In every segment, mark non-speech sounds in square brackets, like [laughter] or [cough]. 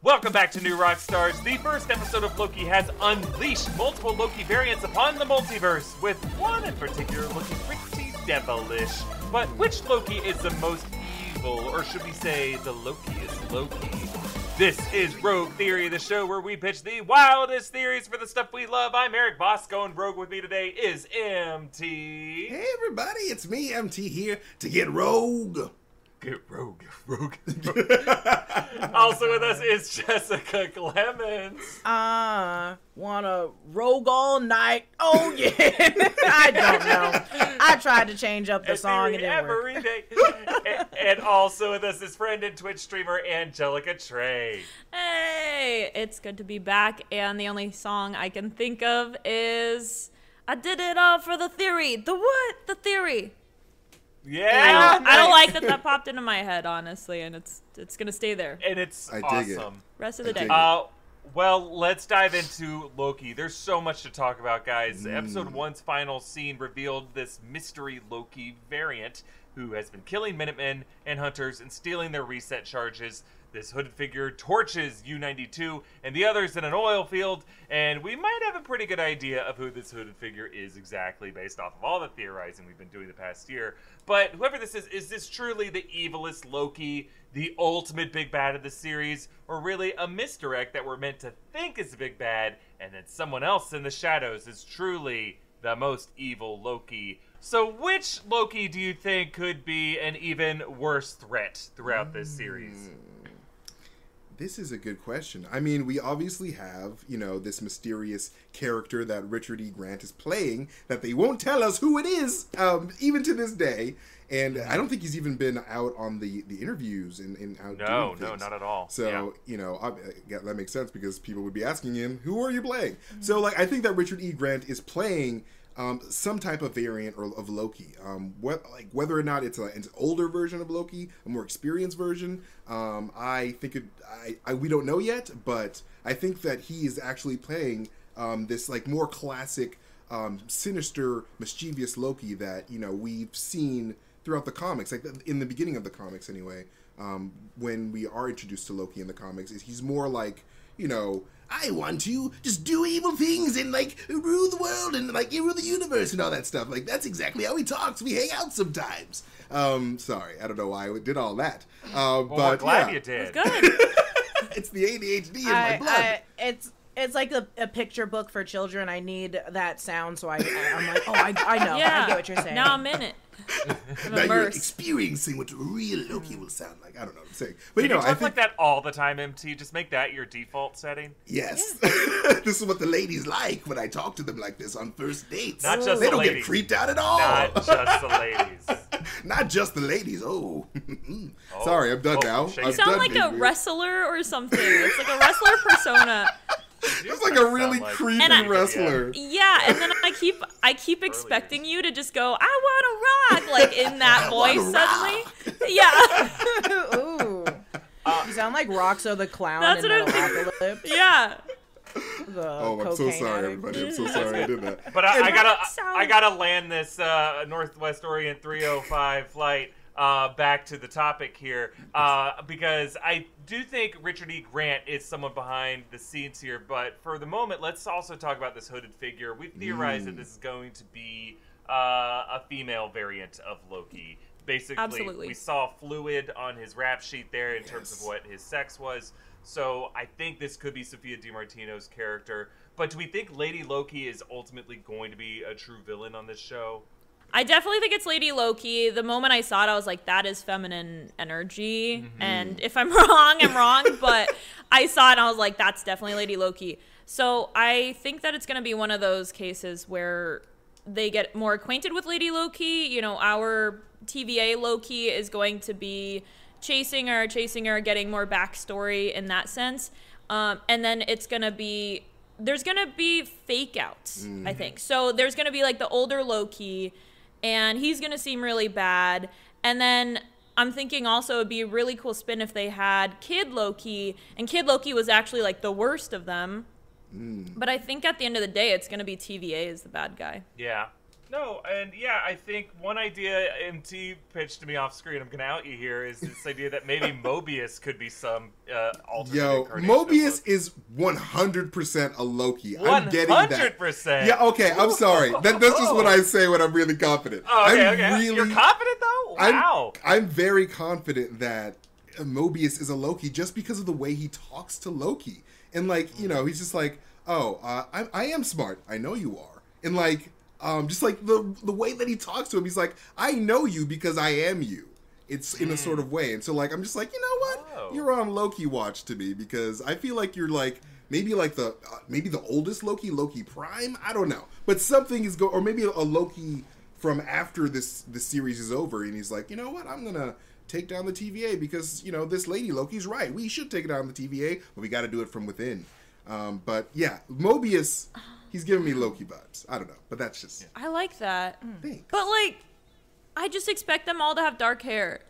Welcome back to New Rock Stars. The first episode of Loki has unleashed multiple Loki variants upon the multiverse, with one in particular looking pretty devilish. But which Loki is the most evil, or should we say the Loki Lokiest Loki? This is Rogue Theory, the show where we pitch the wildest theories for the stuff we love. I'm Eric Bosco, and Rogue with me today is MT. Hey everybody, it's me, MT here to get rogue. Get rogue, rogue. [laughs] also with us is Jessica Clements. Uh, wanna rogue all night? Oh yeah. [laughs] I don't know. I tried to change up the A song and it didn't work. every day. [laughs] and, and also with us is friend and Twitch streamer Angelica Trey. Hey, it's good to be back, and the only song I can think of is I did it all for the theory. The what? The theory. I Yeah, don't, I don't like that that popped into my head, honestly, and it's it's gonna stay there. and it's I dig it. awesome. Rest of the I day. Uh, well, let's dive into Loki. There's so much to talk about, guys. Mm. Episode one's final scene revealed this mystery Loki variant who has been killing Minutemen and Hunters and stealing their reset charges. This hooded figure torches U-92 and the others in an oil field, and we might have a pretty good idea of who this hooded figure is exactly based off of all the theorizing we've been doing the past year. But whoever this is, is this truly the evilest Loki, the ultimate big bad of the series, or really a misdirect that we're meant to think is the big bad, and then someone else in the shadows is truly the most evil Loki? So, which Loki do you think could be an even worse threat throughout this series? Hmm. This is a good question. I mean, we obviously have, you know, this mysterious character that Richard E. Grant is playing that they won't tell us who it is, um, even to this day. And I don't think he's even been out on the, the interviews and, and out No, no, not at all. So Yeah. you know, I, yeah, that makes sense because people would be asking him, "Who are you playing?" So like, I think that Richard E. Grant is playing um, some type of variant or, of Loki. Um, what, like whether or not it's, a, an older version of Loki, a more experienced version. Um, I think it. I, I we don't know yet, but I think that he is actually playing um, this like more classic, um, sinister, mischievous Loki that you know we've seen throughout the comics, like in the beginning of the comics anyway. Um, when we are introduced to Loki in the comics, he's more like you know. I want to just do evil things and like rule the world and like rule the universe and all that stuff. Like that's exactly how he talks. We hang out sometimes. Um, sorry, I don't know why I did all that. Uh, Well, but we're glad yeah, you did. It's good. [laughs] it's the ADHD in I, my blood. I, it's it's like a, a picture book for children. I need that sound, so I, I I'm like, oh, I, I know, yeah. I get what you're saying. Now I'm in it. [laughs] I'm now you're immersed. experiencing what real Loki will sound like. I don't know what I'm saying, but Can you you know, talk I think like that all the time, MT? Just make that your default setting. Yes. [laughs] this is what the ladies like when I talk to them like this on first dates. Not just ladies. they the don't ladies. get creeped out at all. Not just the [laughs] ladies. Not just the ladies. Oh. oh. Sorry, I'm done Oh, now. shake I'm it. Sound done like a being wrestler or something. It's like a wrestler persona. It's like a really creepy And I- wrestler. Yeah, and then I keep I keep expecting you to just go, I wanna rock, like in [laughs] that I voice suddenly. Yeah. [laughs] Ooh. you sound like Roxo the clown That's in what I'm- Metalocalypse. [laughs] Yeah. The Oh, I'm so sorry, addict. everybody. I'm so sorry I did that. But I, I gotta, I gotta land this uh, Northwest Orient 305 flight uh, back to the topic here uh, because I do think Richard E. Grant is someone behind the scenes here. But for the moment, let's also talk about this hooded figure. We've theorized that this is going to be uh, a female variant of Loki. Basically, Absolutely. we saw fluid on his rap sheet there in terms of what his sex was. So I think this could be Sophia Di Martino's character. But do we think Lady Loki is ultimately going to be a true villain on this show? I definitely think it's Lady Loki. The moment I saw it, I was like, that is feminine energy. And if I'm [laughs] wrong, I'm wrong. but I saw it and I was like, that's definitely Lady Loki. So I think that it's going to be one of those cases where they get more acquainted with Lady Loki. You know, our TVA Loki is going to be chasing her, chasing her, getting more backstory in that sense. Um, and then it's going to be there's gonna be fake outs, I think. So there's gonna be like the older Loki, and he's gonna seem really bad. And then I'm thinking also it'd be a really cool spin if they had Kid Loki, and Kid Loki was actually like the worst of them. Hmm. But I think at the end of the day, it's gonna be TVA is the bad guy. Yeah. No, and yeah, I think one idea MT pitched to me off screen. I'm gonna out you here. Is this idea that maybe [laughs] Mobius could be some uh, alternate Yo, Mobius is 100% a Loki. I'm getting that. hundred percent. Yeah, okay, I'm sorry. That, that's just what I say when I'm really confident. Oh, okay, I'm okay. really, You're confident though. I'm, Wow. I'm very confident that Mobius is a Loki just because of the way he talks to Loki. And, like, you know, he's just like, oh, uh, I, I am smart. I know you are. And, like, um, just like the, the way that he talks to him, he's like, I know you because I am you. It's in a sort of way. And so, like, I'm just like, you know what? Oh. You're on Loki watch to me because I feel like you're like, maybe like the uh, maybe the oldest Loki, Loki Prime. I don't know, but something is go or maybe a Loki from after this this series is over, and he's like, you know what, I'm gonna take down the TVA because you know this lady Loki's right. We should take it down the TVA, but we got to do it from within. Um, but yeah, Mobius, he's giving me Loki vibes. I don't know, but that's just I like that. Hmm. thanks. But like, I just expect them all to have dark hair.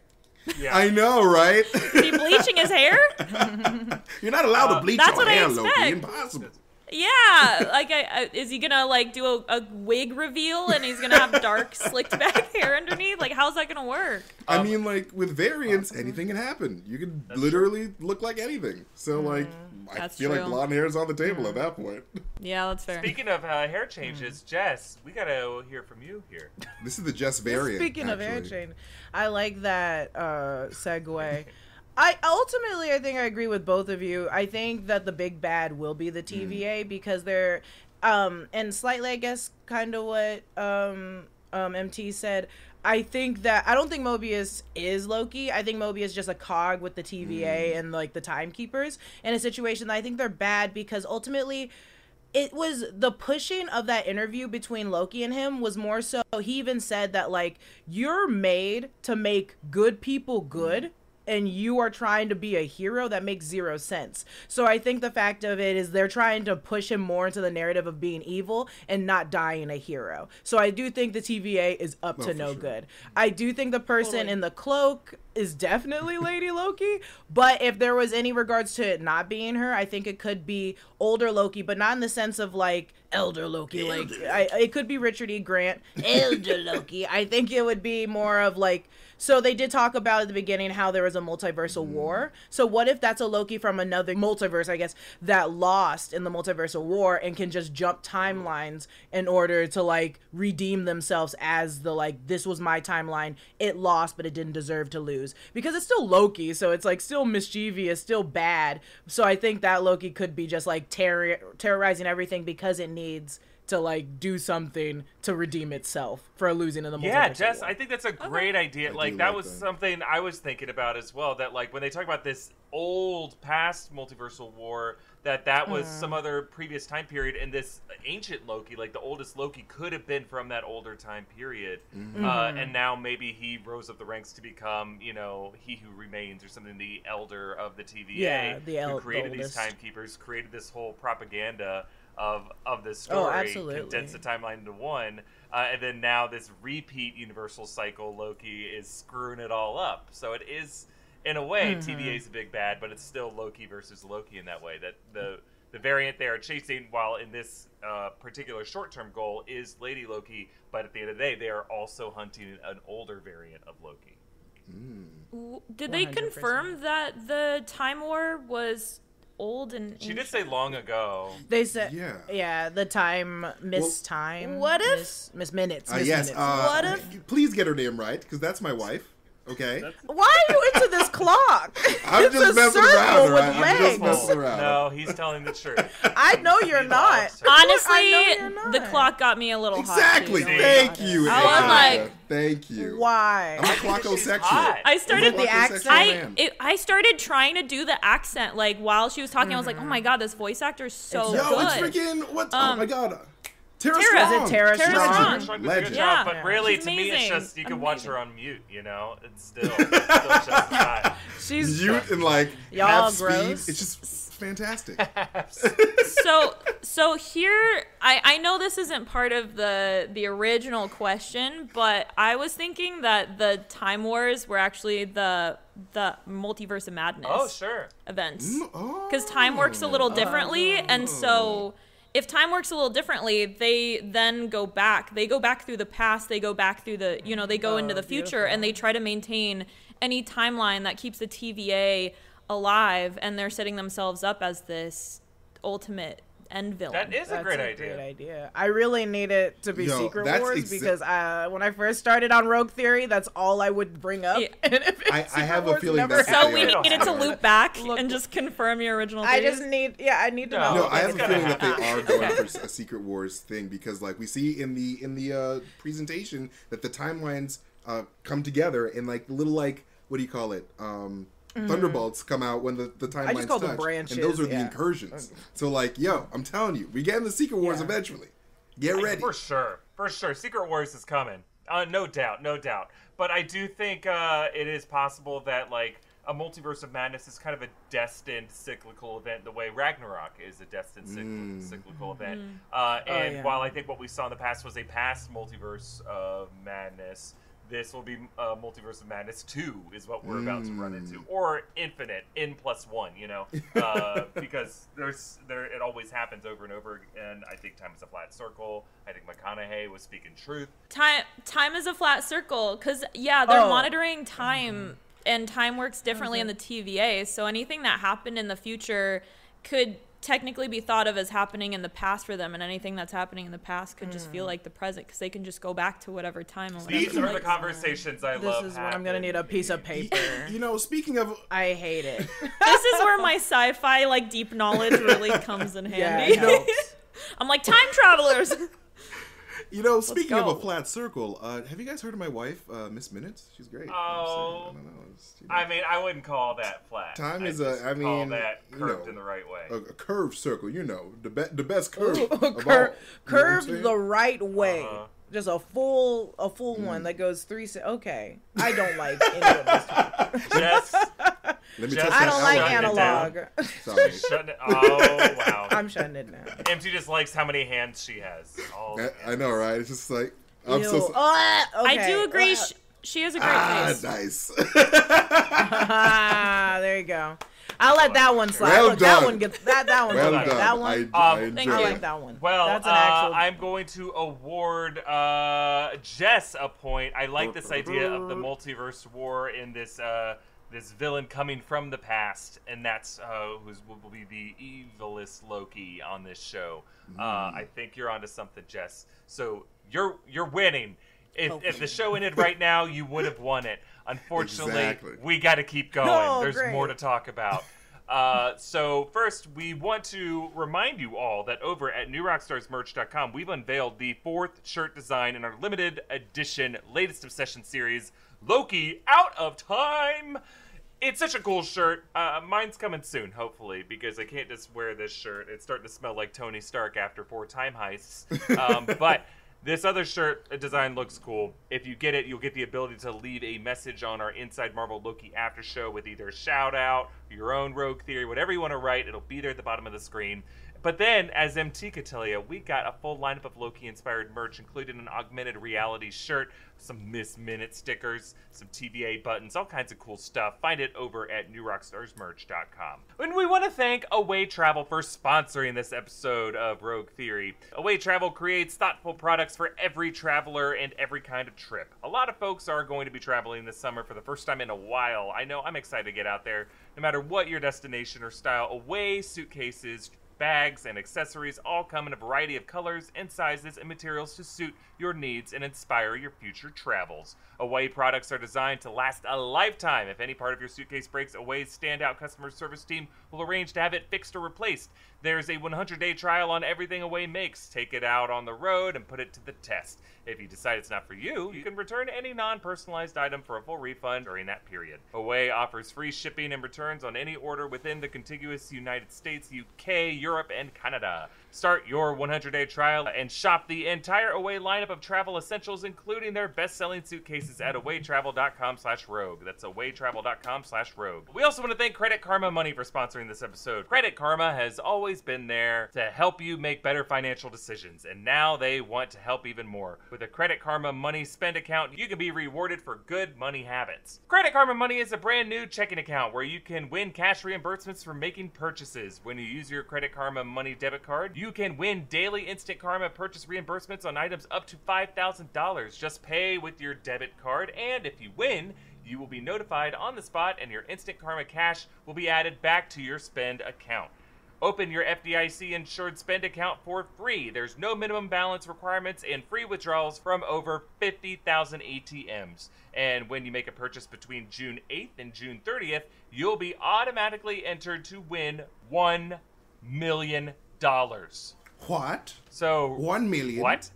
yeah. I know, right? Is he bleaching his hair? [laughs] You're not allowed to bleach That's your hair, Loki. Impossible. Yeah, like, I, I, is he gonna like do a, a wig reveal and he's gonna have dark, slicked back [laughs] hair underneath? Like, how's that gonna work? I mean, like with variants, anything can happen. You can literally look like anything. So, like, I That's feel like true. blonde hair is on the table at that point. Yeah, that's fair. Speaking of uh, hair changes, Jess, we gotta hear from you here. This is the Jess variant. Speaking of hair actually. chain, I like that uh, segue. [laughs] I ultimately, I think I agree with both of you. I think that the big bad will be the TVA because they're, um, and slightly, I guess, kind of what um, um, MT said. I think that I don't think Mobius is Loki. I think Mobius is just a cog with the TVA and like the timekeepers in a situation that I think they're bad because ultimately it was the pushing of that interview between Loki and him was more so he even said that like you're made to make good people good and you are trying to be a hero that makes zero sense. So I think the fact of it is they're trying to push him more into the narrative of being evil and not dying a hero. So I do think the TVA is up Oh, to no sure. good. I do think the person Totally. in the cloak is definitely [laughs] Lady Loki, but if there was any regards to it not being her, I think it could be older Loki, but not in the sense of like elder Loki. Like I, it could be Richard E. Grant, [laughs] elder Loki. I think it would be more of like. So they did talk about at the beginning how there was a multiversal mm-hmm. war. So what if that's a Loki from another multiverse, I guess, that lost in the multiversal war and can just jump timelines in order to like redeem themselves as the like this was my timeline. It lost, but it didn't deserve to lose because it's still Loki, so it's like still mischievous, still bad. So I think that Loki could be just like terror terrorizing everything because it needs to like do something to redeem itself for losing in the multiverse. Yeah, multiversal Jess, war. I think that's a great idea. I like that like was that. something I was thinking about as well. That like when they talk about this old past multiversal war, that that was some other previous time period, and this ancient Loki, like the oldest Loki, could have been from that older time period. Mm-hmm. Uh, and now maybe he rose up the ranks to become, you know, he who remains or something, the elder of the TVA, Yeah, the el- who the created these timekeepers, created this whole propaganda of of this Oh, story, absolutely. condensed the timeline into one, uh, and then now this repeat universal cycle Loki is screwing it all up. So it is, in a way, Mm-hmm. TVA is a big bad, but it's still Loki versus Loki in that way. That the the variant they are chasing, while in this uh, particular short term goal is Lady Loki, but at the end of the day, they are also hunting an older variant of Loki. W- Did they 100%. confirm that the Time War was old and She did say long ago. They said, Yeah. yeah, the time, Miss Well- Time. What if- Miss, Miss Minutes? Uh, Miss yes. Minutes. Uh, What if- Please get her name right, because that's my wife. Okay. Why are you into this [laughs] clock? I'm it's just a messing circle around, with right? I'm just legs. messing around. No, he's telling the truth. [laughs] I know you're not. Honestly, know you're the clock got me a little Exactly. hot. Too. Thank you. I was like- thank you. Why? I'm a clockosexual. [laughs] hot. I I'm a started the accent. I it, I started trying to do the accent like while she was talking. I was like, oh my god, this voice actor is so It's Yo, good. it's freaking what? oh Um, my god, Tara, Tara. Strong. Is it Tara She's Strong? legend. Tara Strong does a good job, Yeah. but really, She's to me, it's amazing. just you can watch her on mute. You know, it's still, it's [laughs] still just as hot. She's Mute and like Y'all half speed. It's just fantastic. [laughs] so so here I, I know this isn't part of the the original question but i was thinking that the time wars were actually the the multiverse of madness Oh, sure. events mm, oh. because time works a little oh. differently and so oh. If time works a little differently, they then go back. They go back through the past. They go back through the, you know, they go Oh, into the future and they try to maintain any timeline that keeps the TVA alive. And they're setting themselves up as this ultimate end villain. That is a That's great a idea. great idea. I really need it to be Yo, Secret Wars exa- because uh, when I first started on Rogue Theory, that's all I would bring up. Yeah. [laughs] And if it's I- I Secret have a feeling never that's so we they are. needed to loop back Look- and just confirm your original. I just need, yeah, I need to No, know. No, I have a gonna feeling that they are going for a Secret Wars thing because, like, we see in the in the uh, presentation that the timelines uh, come together and like little like what do you call it? Um, Thunderbolts come out when the the timelines Mm-hmm. call them branches, and those are the incursions. So, like, yo, I'm telling you, we get in the Secret Wars Yeah. eventually. Get ready. For sure. For sure. Secret Wars is coming. Uh, no doubt. No doubt. But I do think uh, it is possible that, like, a multiverse of madness is kind of a destined cyclical event, the way Ragnarok is a destined cycl- Mm. cyclical event. Uh, Oh, and yeah. while I think what we saw in the past was a past multiverse of madness, this will be uh, multiverse of madness two is what we're about to run Mm. into, or infinite n plus one. You know, [laughs] uh, because there's there it always happens over and over. And I think time is a flat circle. I think McConaughey was speaking truth. time time is a flat circle because yeah they're Oh. monitoring time and time works differently in the tva so anything that happened in the future could technically be thought of as happening in the past for them and anything that's happening in the past could just feel hmm. like the present because they can just go back to whatever time and These whatever are the place. conversations I This love. is when I'm gonna need a piece of paper. [laughs] You know, speaking of I hate it. [laughs] this is where my sci-fi like deep knowledge really comes in [laughs] handy it helps. i'm like time travelers You know, speaking of a flat circle, uh, have you guys heard of my wife, uh, Miss Minutes? She's great. Oh. I don't know. You know, I mean, I wouldn't call that flat. Time I is a- I call mean, that you curved know, in the right way. a, a curved circle, you know, the be- the best curve. [laughs] Ooh, all. cur- You I'm curved the right way. Uh-huh. Just a full, a full Mm. one that goes three. Se- okay, I don't like any of this. [laughs] [laughs] Just Let me Just- test I don't like Shut it analog. Sorry. shutting it. Oh wow. [laughs] I'm shutting it down. MT just likes how many hands she has. All I, I know, right? It's just like I'm Ew. so. so Ah, i do agree sh- she has a great ah, face nice. [laughs] Ah, there you go. I'll let that one slide. Well Look, that done. one gets that. That one. well okay, done. That one. I, Um, I thank enjoy I you. it. like that one. Well, that's an uh, actual. I'm going to award uh, Jess a point. I like this idea of the multiverse war in this uh, this villain coming from the past, and that's uh, who's will be the evilest Loki on this show. Uh, I think you're onto something, Jess. So you're you're winning. If, if the show ended right now, you would have won it. Unfortunately, Exactly. we got to keep going. Oh, There's great. more to talk about. [laughs] Uh, so first, we want to remind you all that over at newrockstarsmerch.com, we've unveiled the fourth shirt design in our limited edition latest obsession series, Loki Out of Time. It's such a cool shirt. Uh, mine's coming soon, hopefully, because I can't just wear this shirt. It's starting to smell like Tony Stark after four time heists. Um, [laughs] but this other shirt design looks cool. If you get it, you'll get the ability to leave a message on our Inside Marvel Loki after show with either a shout out, your own rogue theory, whatever you want to write. It'll be there at the bottom of the screen. But then, as MT you, we got a full lineup of Loki inspired merch, including an augmented reality shirt, some Miss Minute stickers, some TVA buttons, all kinds of cool stuff. Find it over at newrockstarsmerch.com. And we want to thank Away Travel for sponsoring this episode of Rogue Theory. Away Travel creates thoughtful products for every traveler and every kind of trip. A lot of folks are going to be traveling this summer for the first time in a while. I know I'm excited to get out there. No matter what your destination or style, Away suitcases, bags, and accessories all come in a variety of colors and sizes and materials to suit your needs and inspire your future travels. Away products are designed to last a lifetime. If any part of your suitcase breaks, Away's standout customer service team will arrange to have it fixed or replaced. There's a 100 day trial on everything Away makes. Take it out on the road and put it to the test. If you decide it's not for you, you can return any non personalized item for a full refund during that period. Away offers free shipping and returns on any order within the contiguous United States, UK, Europe, and Canada. Start your 100 day trial and shop the entire Away lineup of travel essentials, including their best selling suitcases at awaytravel.com slash rogue. That's awaytravel.com slash rogue. We also want to thank Credit Karma Money for sponsoring this episode. Credit Karma has always been there to help you make better financial decisions, and now they want to help even more. With a Credit Karma Money spend account, you can be rewarded for good money habits. Credit Karma Money is a brand new checking account where you can win cash reimbursements for making purchases. When you use your Credit Karma Money debit card, you can win daily Instant Karma purchase reimbursements on items up to $5,000. Just pay with your debit card, and if you win, you will be notified on the spot and your Instant Karma cash will be added back to your spend account. Open your FDIC insured spend account for free. There's no minimum balance requirements and free withdrawals from over 50,000 ATMs. And when you make a purchase between June 8th and June 30th, you'll be automatically entered to win $1 million. What? So, One million. what?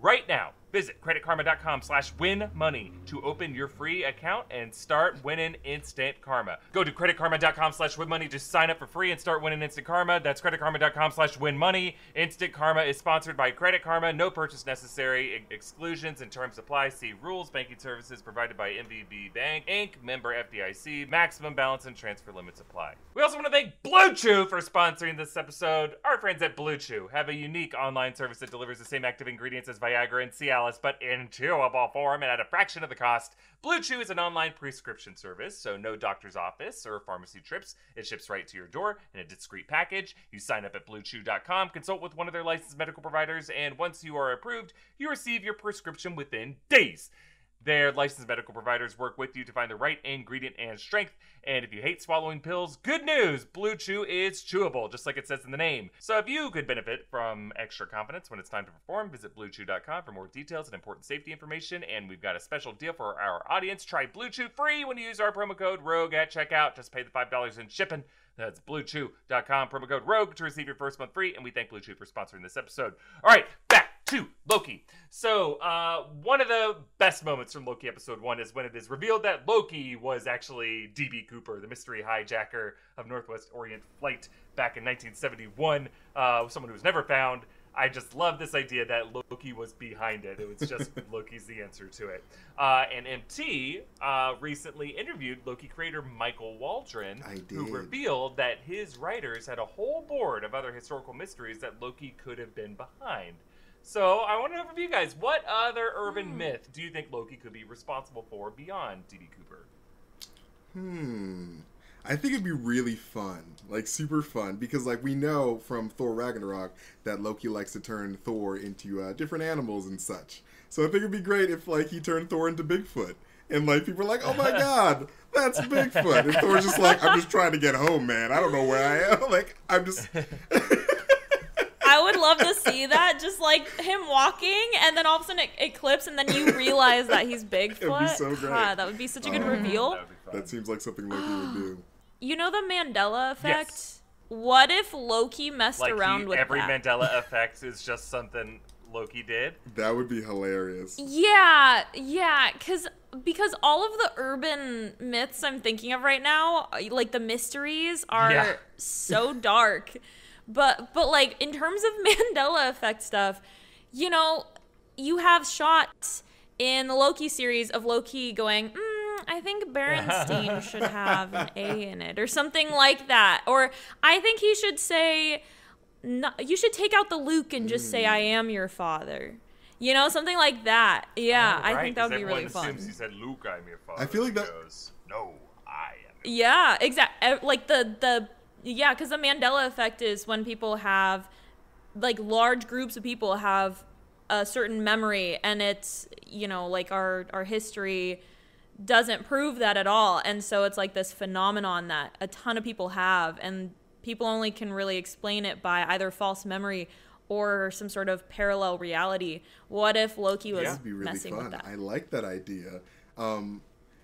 Right now, visit creditkarma.com slash win money to open your free account and start winning instant karma. Go to creditkarma.com slash win money to sign up for free and start winning instant karma. That's creditkarma.com slash win money. Instant karma is sponsored by Credit Karma. No purchase necessary. Ex- exclusions and terms apply. See rules. Banking services provided by MVB Bank Inc. Member FDIC. Maximum balance and transfer limits apply. We also want to thank Blue Chew for sponsoring this episode. Our friends at Blue Chew have a unique online service that delivers the same active ingredients as Viagra and Cialis, but in chewable form and at a fraction of the cost. Blue Chew is an online prescription service, so no doctor's office or pharmacy trips. It ships right to your door in a discreet package. You sign up at bluechew.com, consult with one of their licensed medical providers, and once you are approved, you receive your prescription within days. Their licensed medical providers work with you to find the right ingredient and strength. And if you hate swallowing pills, good news! Blue Chew is chewable, just like it says in the name. So if you could benefit from extra confidence when it's time to perform, visit BlueChew.com for more details and important safety information. And we've got a special deal for our audience. Try Blue Chew free when you use our promo code ROGUE at checkout. Just pay the $5 in shipping. That's BlueChew.com, promo code ROGUE to receive your first month free. And we thank Blue Chew for sponsoring this episode. All right, back to Loki. So, uh, one of the best moments from Loki episode one is when it is revealed that Loki was actually D.B. Cooper, the mystery hijacker of Northwest Orient Flight back in 1971, uh, someone who was never found. I just love this idea that Loki was behind it. It was just [laughs] Loki's the answer to it. Uh, and MT uh, recently interviewed Loki creator Michael Waldron, I who revealed that his writers had a whole board of other historical mysteries that Loki could have been behind. So I want to know from you guys, what other urban myth do you think Loki could be responsible for beyond D.B. Cooper? Hmm. I think it'd be really fun, like super fun, because like we know from Thor Ragnarok that Loki likes to turn Thor into uh, different animals and such. So I think it'd be great if like he turned Thor into Bigfoot, and like people are like, "Oh my [laughs] God, that's Bigfoot," and Thor's just like, "I'm just trying to get home, man. I don't know where I am. [laughs] Like I'm just." [laughs] I would love to see that, just like him walking, and then all of a sudden it, it clips, and then you realize that he's Bigfoot. [laughs] It'd be so great. God, that would be such a good Um, reveal. That would be fun. that seems like something Loki would do. [gasps] You know the Mandela effect? Yes. What if Loki messed like around he- with every that? Mandela effect is just something Loki did. That would be hilarious. Yeah, yeah, cuz because all of the urban myths I'm thinking of right now, like the mysteries are Yeah. so dark. [laughs] But but like in terms of [laughs] Mandela effect stuff, you know, you have shots in the Loki series of Loki going, mm, I think Berenstein [laughs] should have an A in it or something like that. Or I think he should say no, you should take out the Luke and just say I am your father. You know, something like that. Yeah, Oh, I think that would be really fun. assumes he said, "Luke, I'm your father." I feel like that- Goes, no, I am. Your Yeah, exactly. Like the the yeah, because the Mandela effect is when people have like large groups of people have a certain memory, and it's you know like our our history doesn't prove that at all, and so it's like this phenomenon that a ton of people have, and people only can really explain it by either false memory or some sort of parallel reality. What if Loki was Yeah. Really messing with that? I like that idea. Um,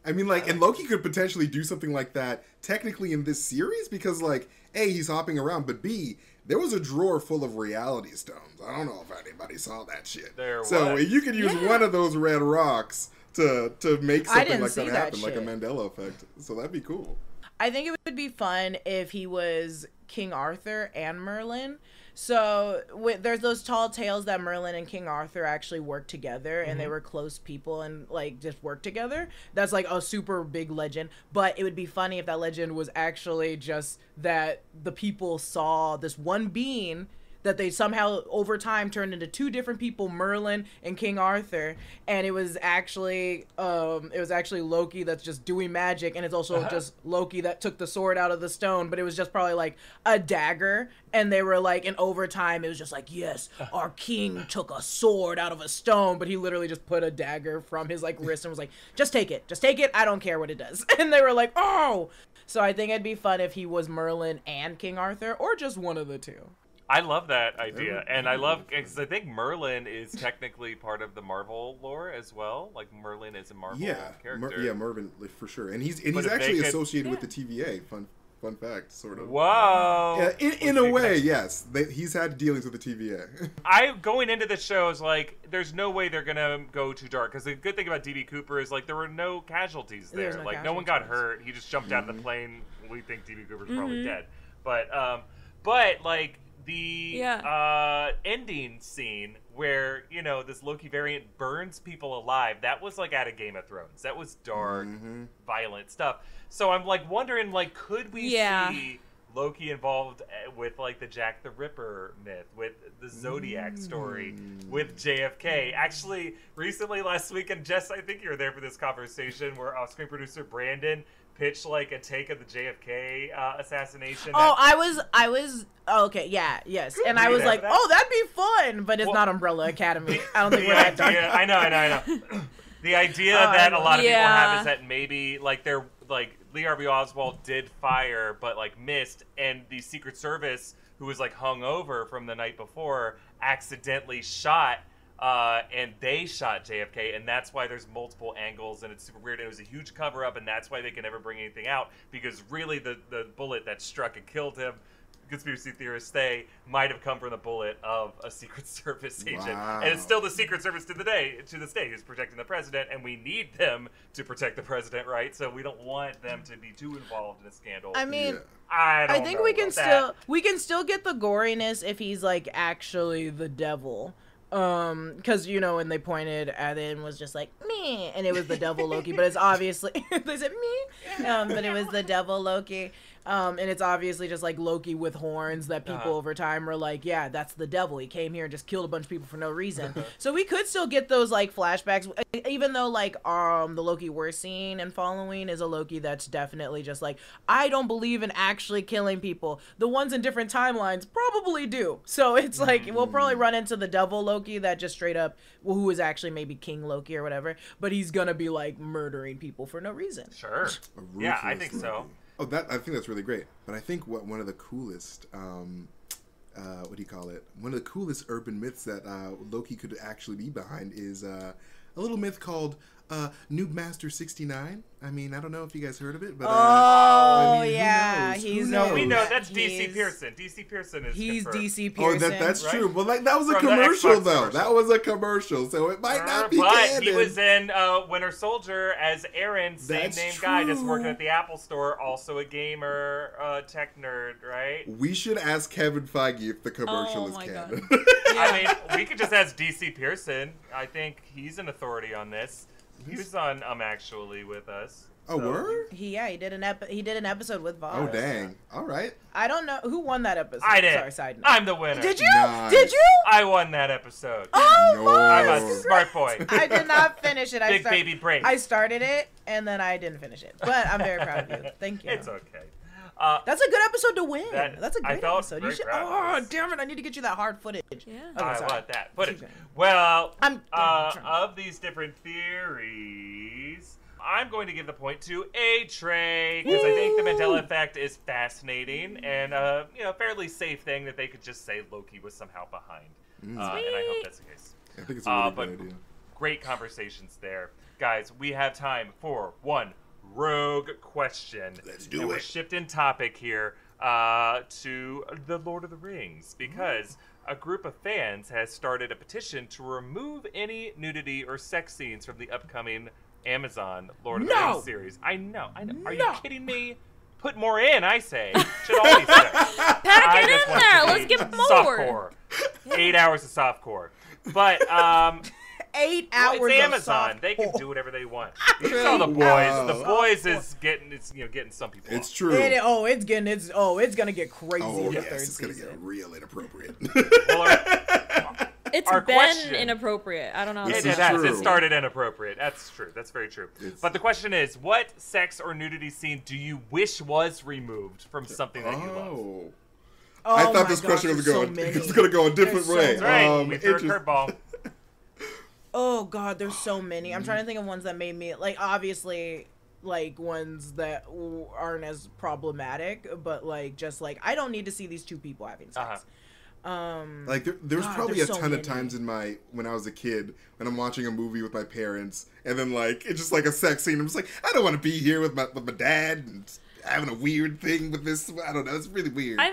I mean, like, and Loki could potentially do something like that technically in this series because, like, A, he's hopping around, but B, there was a drawer full of reality stones. I don't know if anybody saw that shit. There so was. you could use Yeah. one of those red rocks to to make something like see that that happen, like a. Mandela effect. So that'd be cool. I think it would be fun if he was King Arthur and Merlin. So there's those tall tales that Merlin and King Arthur actually worked together and they mm-hmm. were close people and like just worked together. That's like a super big legend. But it would be funny if that legend was actually just that the people saw this one being that they somehow over time turned into two different people, Merlin and King Arthur, and it was actually um it was actually Loki that's just doing magic, and it's also just Loki that took the sword out of the stone, but it was just probably like a dagger, and they were like, in overtime, it was just like, yes, our king took a sword out of a stone, but he literally just put a dagger from his like wrist and was like, just take it, just take it, I don't care what it does, [laughs] and they were like, oh. So I think it'd be fun if he was Merlin and King Arthur, or just one of the two. I love that idea, and I love because I think Merlin is technically part of the Marvel lore as well. Like Merlin is a Marvel Yeah, character. Mer- yeah, Mervin like, for sure, and he's and But he's actually could- associated with the TVA. Fun fun fact, sort of. Whoa! Yeah, in, in a way, next. yes. They, he's had dealings with the TVA. [laughs] I going into the show is like, there's no way they're gonna go too dark. Because the good thing about DB Cooper is like there were no casualties There no like no one got hurt. He just jumped out of the plane. We think DB Cooper's probably Mm-hmm. dead. But um, but like the Yeah. uh ending scene where you know this Loki variant burns people alive. That was like out of Game of Thrones. That was dark, Mm-hmm. violent stuff. So I'm like wondering, like, could we Yeah. see? Loki involved uh, with like the Jack the Ripper myth, with the Zodiac story, with JFK. Actually, recently last week, and Jess, I think you were there for this conversation where off-screen producer Brandon pitched like a take of the JFK uh, assassination. Oh, I was, I was, oh, okay, yeah, yes, and I was like, that? oh, that'd be fun, but it's Well- not Umbrella [laughs] Academy. I don't think we're that dark. I know, I know, I know. [coughs] the idea I that a lot of people have is that maybe like they're like Lee Harvey Oswald did fire, but like missed, and the Secret Service, who was like hung over from the night before, accidentally shot. Uh, and they shot JFK, and that's why there's multiple angles, and it's super weird. It was a huge cover up, and that's why they can never bring anything out because really the the bullet that struck and killed him conspiracy theorists say might have come from the bullet of a Secret [laughs] Service agent, and it's still the Secret Service to the day to this day who's protecting the president, and we need them to protect the president, right? So we don't want them to be too involved in a scandal. I mean, Yeah. I, don't I think know we can still that. we can still get the goriness if he's like actually the devil. Um, because you know when they pointed at it and was just like me, and it was the devil Loki, but it's obviously [laughs] they said me, um, but it was the devil Loki. Um, and it's obviously just like Loki with horns that people Uh-huh. over time are like, yeah, that's the devil. He came here and just killed a bunch of people for no reason. [laughs] so we could still get those like flashbacks, even though like um the Loki we're seeing and following is a Loki that's definitely just like, I don't believe in actually killing people. The ones in different timelines probably do. So it's like we'll probably run into the devil Loki that just straight up, well, who is actually maybe King Loki or whatever, but he's gonna be like murdering people for no reason. Sure. Yeah, I ruthless think so. Oh, that I think that's really great. But I think what one of the coolest, um, uh, what do you call it? One of the coolest urban myths that uh, Loki could actually be behind is uh, a little myth called uh, Noob Master sixty nine. I mean, I don't know if you guys heard of it, but uh, Oh I mean, who yeah, knows? Who he's No, we know that's DC He's- Pierson. DC Pierson is He's confirmed. DC Oh, Pierson. that, that's right? true. Well, like that was a From the commercial, though. commercial. That was a commercial, so it might not be but canon. he was in uh, Winter Soldier as Aaron, same That's name guy, just working at the Apple Store, also a gamer, uh, tech nerd, right? We should ask Kevin Feige if the commercial Oh is my canon. [laughs] [laughs] I mean, we could just ask DC Pierson. I think he's an authority on this. He was on Um Actually with us. oh, so- word? He yeah, he did an ep- he did an episode with Voss. Oh, dang. All right. I don't know who won that episode. I did. Sorry, side note. I'm the winner. did you? Nice. Did you? I won that episode. Oh, No. I'm a smart boy. I did not finish it. I Big start- baby brain. I started it and then I didn't finish it. But I'm very proud of you. Thank you. It's okay. Uh, That's a good episode to win. That- That's a great felt episode. You should. Oh, damn it! I need to get you that hard footage. Yeah. Okay, I sorry. want that footage. Well, I'm- uh, I'm of these different theories, I'm going to give the point to A Tray because I think the Mandela effect is fascinating and uh, you know fairly safe thing that they could just say Loki was somehow behind, uh, and I hope that's the case. I think it's a really Uh, good idea. great conversations there, guys. We have time for one rogue question. Let's do and We're shifting topic here uh, to the Lord of the Rings because a group of fans has started a petition to remove any nudity or sex scenes from the upcoming Amazon Lord of the No! Rings series. I know. I know. Are No! you kidding me? Put more in, I say. Should all be sex. [laughs] Pack I it in there. Let's get more. Softcore. Eight hours of softcore. But um, eight Well, hours. it's Amazon. soft They can do whatever they want. [laughs] You saw the boys. Wow. The boys is getting it's you know getting some people. It's off. true. It- oh, it's getting it's oh, it's gonna get crazy oh in the yes, third it's gonna get real inappropriate. [laughs] Well, our- [laughs] It's Our been question- inappropriate. I don't know. how This It, is it has. true. It started inappropriate. That's true. That's very true. It's- But the question is, what sex or nudity scene do you wish was removed from something that you love? oh. Oh I thought my this gosh, question was there's so going many. it was going to go a different There's so way. That's right. Um, we threw a curveball. Oh god, there's so many. I'm trying to think of ones that made me like obviously like ones that aren't as problematic, but like just like I don't need to see these two people having sex. Uh-huh. Um, Like there, there was God, probably a so ton many. of times in my when I was a kid when I'm watching a movie with my parents and then like it's just like a sex scene. I'm just like I don't want to be here with my with my dad and having a weird thing with this. I don't know. It's really weird. I,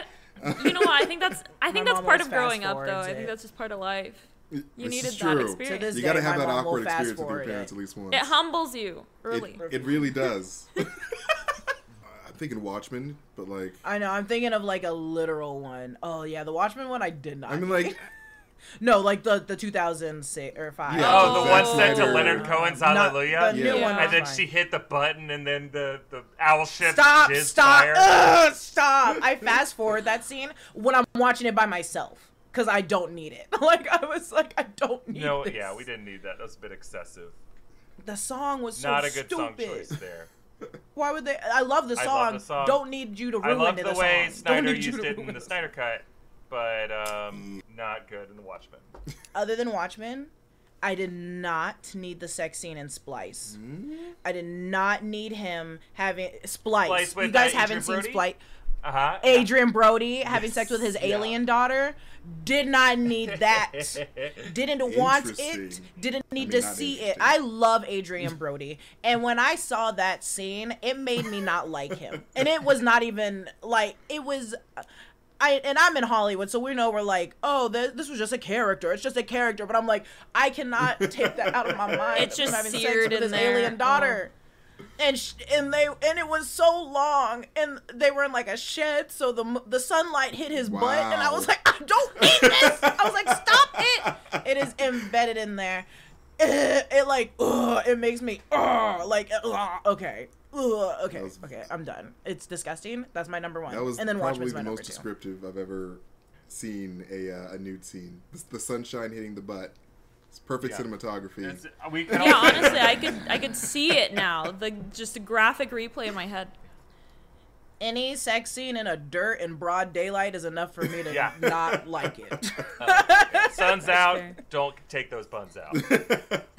you know what? I think that's I [laughs] think My that's part of growing up, fast-forwards though. I think that's just part of life. You This needed is that true. experience. To this you got to have that awkward experience with your parents it. at least once. It humbles you early. It, it really does. [laughs] [laughs] I'm thinking Watchmen, but like I know. I'm thinking of like a literal one. Oh yeah, the Watchmen one I did not. I mean like [laughs] no, like the the 2006 or five. Yeah, Oh, the one sent to Leonard Cohen's Not- Hallelujah. the new new one. and then was she hit the button, and then the, the owl ship Stop! Stop! fire. Ugh, stop! I fast forward that scene when I'm watching it by myself because I don't need it. [laughs] Like I was like, I don't need. It. No, this. yeah, we didn't need that. That was a bit excessive. The song was so Not a good song stupid. choice there. [laughs] Why would they? I love the I song. love the song. Don't need you to I ruin love the, the way song. Snyder used it in the. Snyder cut, but um, not good in the Watchmen. Other than Watchmen, I did not need the sex scene in Splice. I did not need him having Splice. Splice with, you guys haven't seen Brody? Splice. Uh huh. Adrien Brody having sex with his Yeah. alien daughter. Did not need that. [laughs] Didn't want it. Didn't need mean, to see it. I love Adrien Brody. And when I saw that scene, it made me not like him. And it was not even like it was I and I'm in Hollywood, so we know we're like, oh, th- this was just a character. It's just a character. But I'm like, I cannot take that out of my [laughs] mind. It's just from having sex seared with in his there. Oh. alien daughter and sh- and they and it was so long and they were in like a shed so the the sunlight hit his butt and I was like I don't need this. I was like stop it. It is embedded in there. It, it like ugh, it makes me ugh, like ugh, okay. Ugh, okay was- okay I'm done. It's disgusting. That's my number one. That was and then probably the most descriptive I've ever seen a uh, a nude scene. The sunshine hitting the butt. It's perfect Yeah. cinematography. It's- we can Yeah, honestly, I could I could [laughs] see it now. The just a graphic replay in my head. any sex scene in a dirt and broad daylight is enough for me to Yeah. [laughs] not like it [laughs] uh, Sun's out. fair. Don't take those buns out.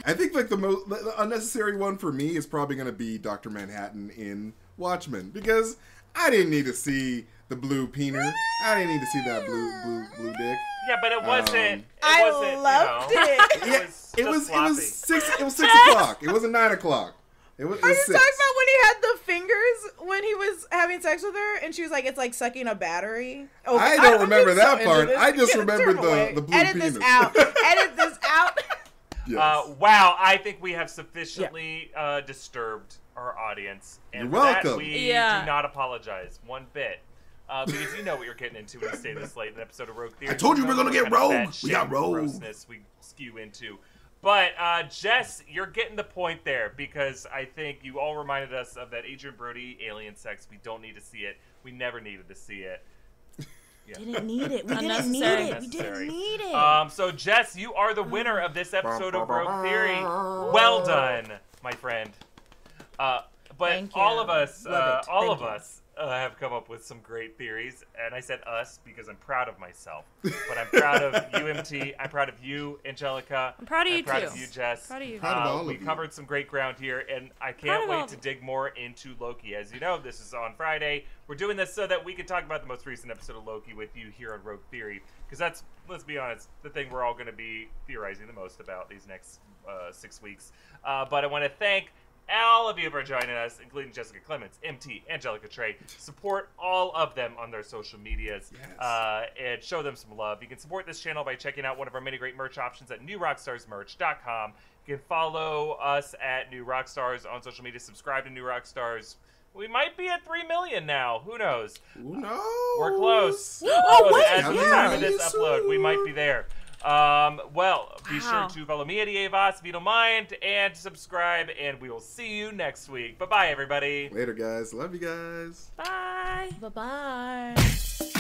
I think like the most the unnecessary one for me is probably going to be Doctor Manhattan in Watchmen because I didn't need to see the blue peener. I didn't need to see that blue blue blue dick. Yeah, but it wasn't. Um, it I wasn't, loved you know, it. [laughs] It Yeah, was. it was it was six it was six [laughs] o'clock. It wasn't nine o'clock. It was, it Are you was talking about when he had the fingers when he was having sex with her and she was like, it's like sucking a battery? Oh, I don't I'm remember being so that part. I just Get- remember the- away. the blue Edit this penis. out. Edit this out. [laughs] Yes. Uh, wow, I think we have sufficiently uh, disturbed our audience, and You're for that, welcome. we Yeah. do not apologize one bit. Uh, because you know what you're getting into when you stay this late in an episode of Rogue Theory. I told you know we're gonna get rogue. fat We got shit rogue. Grossness we skew into. But uh, Jess, you're getting the point there because I think you all reminded us of that Adrien Brody alien sex. We don't need to see it. We never needed to see it. [laughs] Didn't need it. We didn't need it. We didn't need it. Um, so Jess, you are the winner of this episode of Rogue Theory. Well done, my friend. Uh, but Thank you. all of us, uh, all Thank of you. us, uh, have come up with some great theories, and I said us because I'm proud of myself. But I'm proud of [laughs] UMT. I'm proud of you, Angelica. I'm proud of you proud too. of you, Jess. Proud of you. Proud of Uh, all of we you. covered some great ground here, and I can't of wait to dig more into Loki. As you know, this is on Friday. We're doing this so that we can talk about the most recent episode of Loki with you here on Rogue Theory, because that's, let's be honest, the thing we're all going to be theorizing the most about these next uh, six weeks. Uh, but I want to thank all of you for joining us, including Jessica Clements, MT, Angelica Trey. Support all of them on their social medias Yes. uh, and show them some love. You can support this channel by checking out one of our many great merch options at newrockstarsmerch.com. You can follow us at New Rockstars on social media. Subscribe to New Rockstars. We might be at 3 million now. Who knows? Who knows? We're close. [gasps] Oh, We're close. wait, As of the yeah. time of this upload, we might be there. Um, well, be Wow. sure to follow me at EAVOS if you don't mind, and subscribe, and we will see you next week. Bye bye, everybody. Later, guys. Love you guys. Bye. Bye bye.